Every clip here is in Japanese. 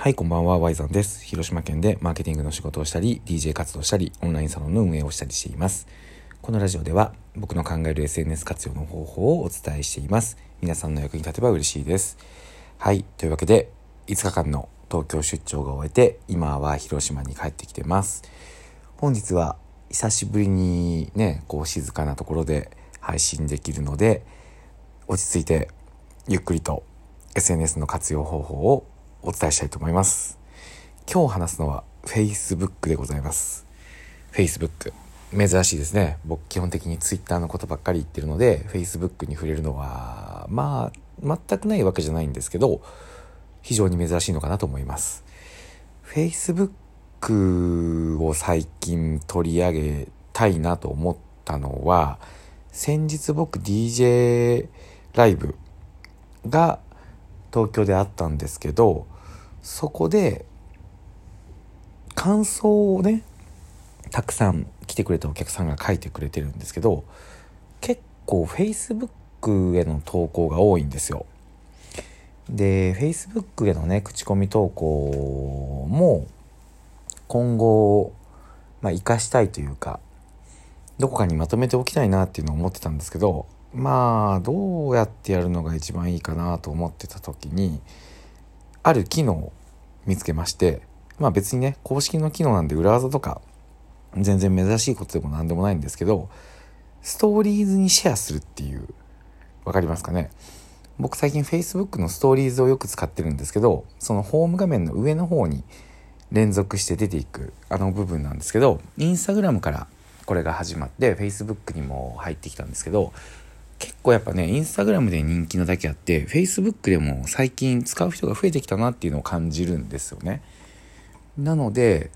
はい、こんばんは、ワイザンです。広島県でマーケティングの仕事をしたり、DJ 活動したり、オンラインサロンの運営をしたりしています。このラジオでは、僕の考える SNS 活用の方法をお伝えしています。皆さんの役に立てば嬉しいです。はい、というわけで、5日間の東京出張が終えて、今は広島に帰ってきてます。本日は、久しぶりにね、こう静かなところで配信できるので、落ち着いて、ゆっくりと SNS の活用方法をお伝えしたいと思います。今日話すのは Facebook でございます。Facebook。珍しいですね。僕基本的に Twitter のことばっかり言ってるので、Facebook に触れるのは、まあ、全くないわけじゃないんですけど、非常に珍しいのかなと思います。Facebook を最近取り上げたいなと思ったのは、先日僕 DJ ライブが東京であったんですけどそこで感想をねたくさん来てくれたお客さんが書いてくれてるんですけど結構 Facebook への投稿が多いんですよ。で Facebook へのね口コミ投稿も今後まあ生かしたいというかどこかにまとめておきたいなっていうのを思ってたんですけどまあどうやってやるのが一番いいかなと思ってた時にある機能を見つけましてまあ別にね公式の機能なんで裏技とか全然珍しいことでも何でもないんですけどストーリーズにシェアするっていうわかりますかね？僕最近 Facebook のストーリーズをよく使ってるんですけどそのホーム画面の上の方に連続して出ていくあの部分なんですけどインスタグラムからこれが始まって Facebook にも入ってきたんですけど結構やっぱねインスタグラムで人気なだけあって Facebook でも最近使う人が増えてきたなっていうのを感じるんですよね。なので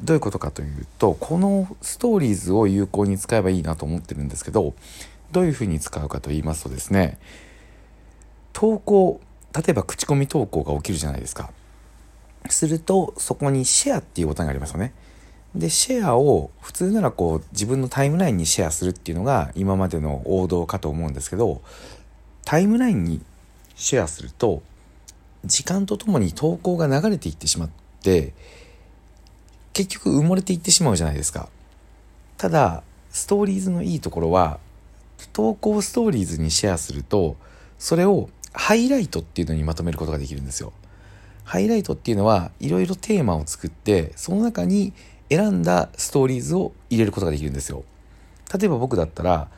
どういうことかというとこのストーリーズを有効に使えばいいなと思ってるんですけどどういうふうに使うかと言いますとですね投稿例えば口コミ投稿が起きるじゃないですか。するとそこにシェアっていうボタンがありますよね。でシェアを普通ならこう自分のタイムラインにシェアするっていうのが今までの王道かと思うんですけどタイムラインにシェアすると時間とともに投稿が流れていってしまって結局埋もれていってしまうじゃないですか。ただストーリーズのいいところは投稿ストーリーズにシェアするとそれをハイライトっていうのにまとめることができるんですよ。ハイライトっていうのはいろいろテーマを作ってその中に選んだストーリーズを入れることができるんですよ。例えば僕だったら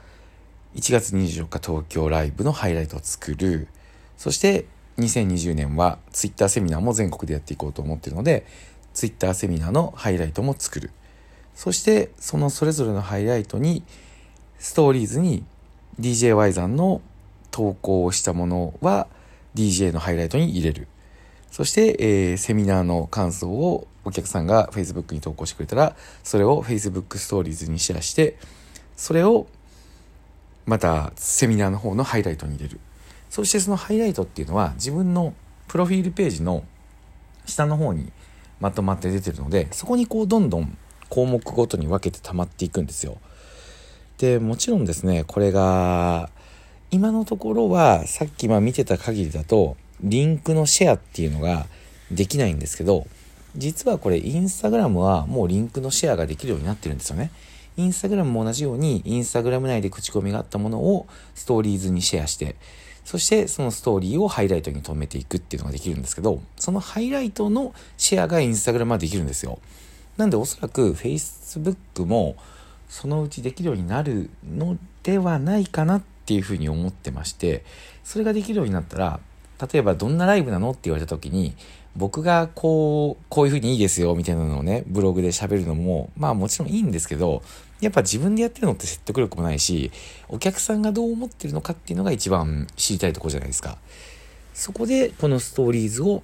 1月24日東京ライブのハイライトを作る。そして2020年はツイッターセミナーも全国でやっていこうと思っているのでツイッターセミナーのハイライトも作る。そしてそのそれぞれのハイライトにストーリーズに DJY さんの投稿をしたものは DJ のハイライトに入れる。そして、えーセミナーの感想をお客さんが Facebook に投稿してくれたら、それを Facebook ストーリーズにシェアして、それをまたセミナーの方のハイライトに入れる。そしてそのハイライトっていうのは自分のプロフィールページの下の方にまとまって出てるので、そこにこうどんどん項目ごとに分けて溜まっていくんですよ。で、もちろんですね、これが、今のところはさっきまあ見てた限りだと、リンクのシェアっていうのができないんですけど、実はこれインスタグラムはもうリンクのシェアができるようになってるんですよね。インスタグラムも同じようにインスタグラム内で口コミがあったものをストーリーズにシェアして、そしてそのストーリーをハイライトに留めていくっていうのができるんですけど、そのハイライトのシェアがインスタグラムはできるんですよ。なんでおそらく Facebook もそのうちできるようになるのではないかなっていうふうに思ってまして、それができるようになったら、例えばどんなライブなのって言われた時に、僕がこう、こういう風にいいですよみたいなのをね、ブログで喋るのも、まあもちろんいいんですけど、やっぱ自分でやってるのって説得力もないし、お客さんがどう思ってるのかっていうのが一番知りたいとこじゃないですか。そこでこのストーリーズを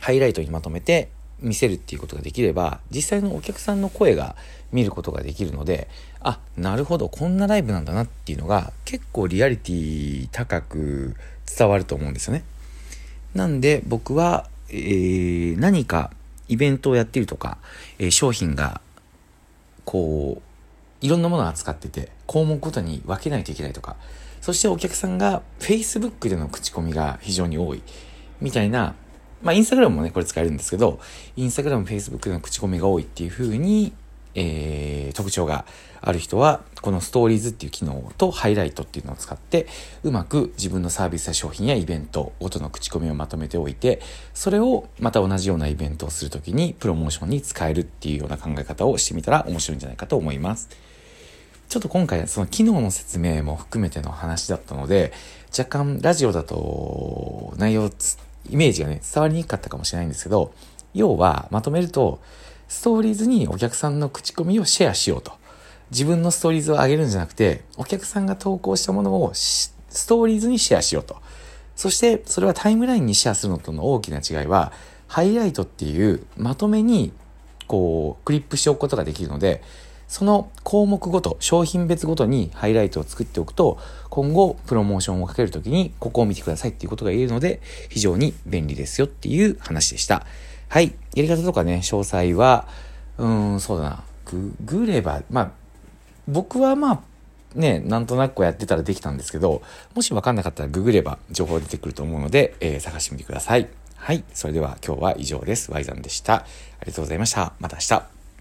ハイライトにまとめて見せるっていうことができれば、実際のお客さんの声が見ることができるので、あ、なるほど、こんなライブなんだなっていうのが結構リアリティ高く伝わると思うんですよね。なんで僕は、えー何かイベントをやってるとか、えー商品がこういろんなものを扱ってて項目ごとに分けないといけないとかそしてお客さんが Facebook での口コミが非常に多いみたいなまあ、インスタグラムもね、これ使えるんですけど、インスタグラム、Facebook での口コミが多いっていう風に、えー、特徴がある人は、このストーリーズっていう機能とハイライトっていうのを使って、うまく自分のサービスや商品やイベントごとの口コミをまとめておいて、それをまた同じようなイベントをするときにプロモーションに使えるっていうような考え方をしてみたら面白いんじゃないかと思います。ちょっと今回その機能の説明も含めての話だったので、若干ラジオだと内容、イメージがね、伝わりにくかったかもしれないんですけど、要はまとめると、ストーリーズにお客さんの口コミをシェアしようと。自分のストーリーズを上げるんじゃなくて、お客さんが投稿したものをストーリーズにシェアしようと。そして、それはタイムラインにシェアするのとの大きな違いは、ハイライトっていうまとめに、こう、クリップしておくことができるので、その項目ごと、商品別ごとにハイライトを作っておくと、今後プロモーションをかけるときに、ここを見てくださいっていうことが言えるので、非常に便利ですよっていう話でした。はい。やり方とかね、詳細は、うーん、そうだな。ググれば、まあ、僕はまあ、ね、なんとなくやってたらできたんですけど、もしわかんなかったらググれば情報出てくると思うので、えー、探してみてください。はい。それでは今日は以上です。ワイザンでした。ありがとうございました。また明日。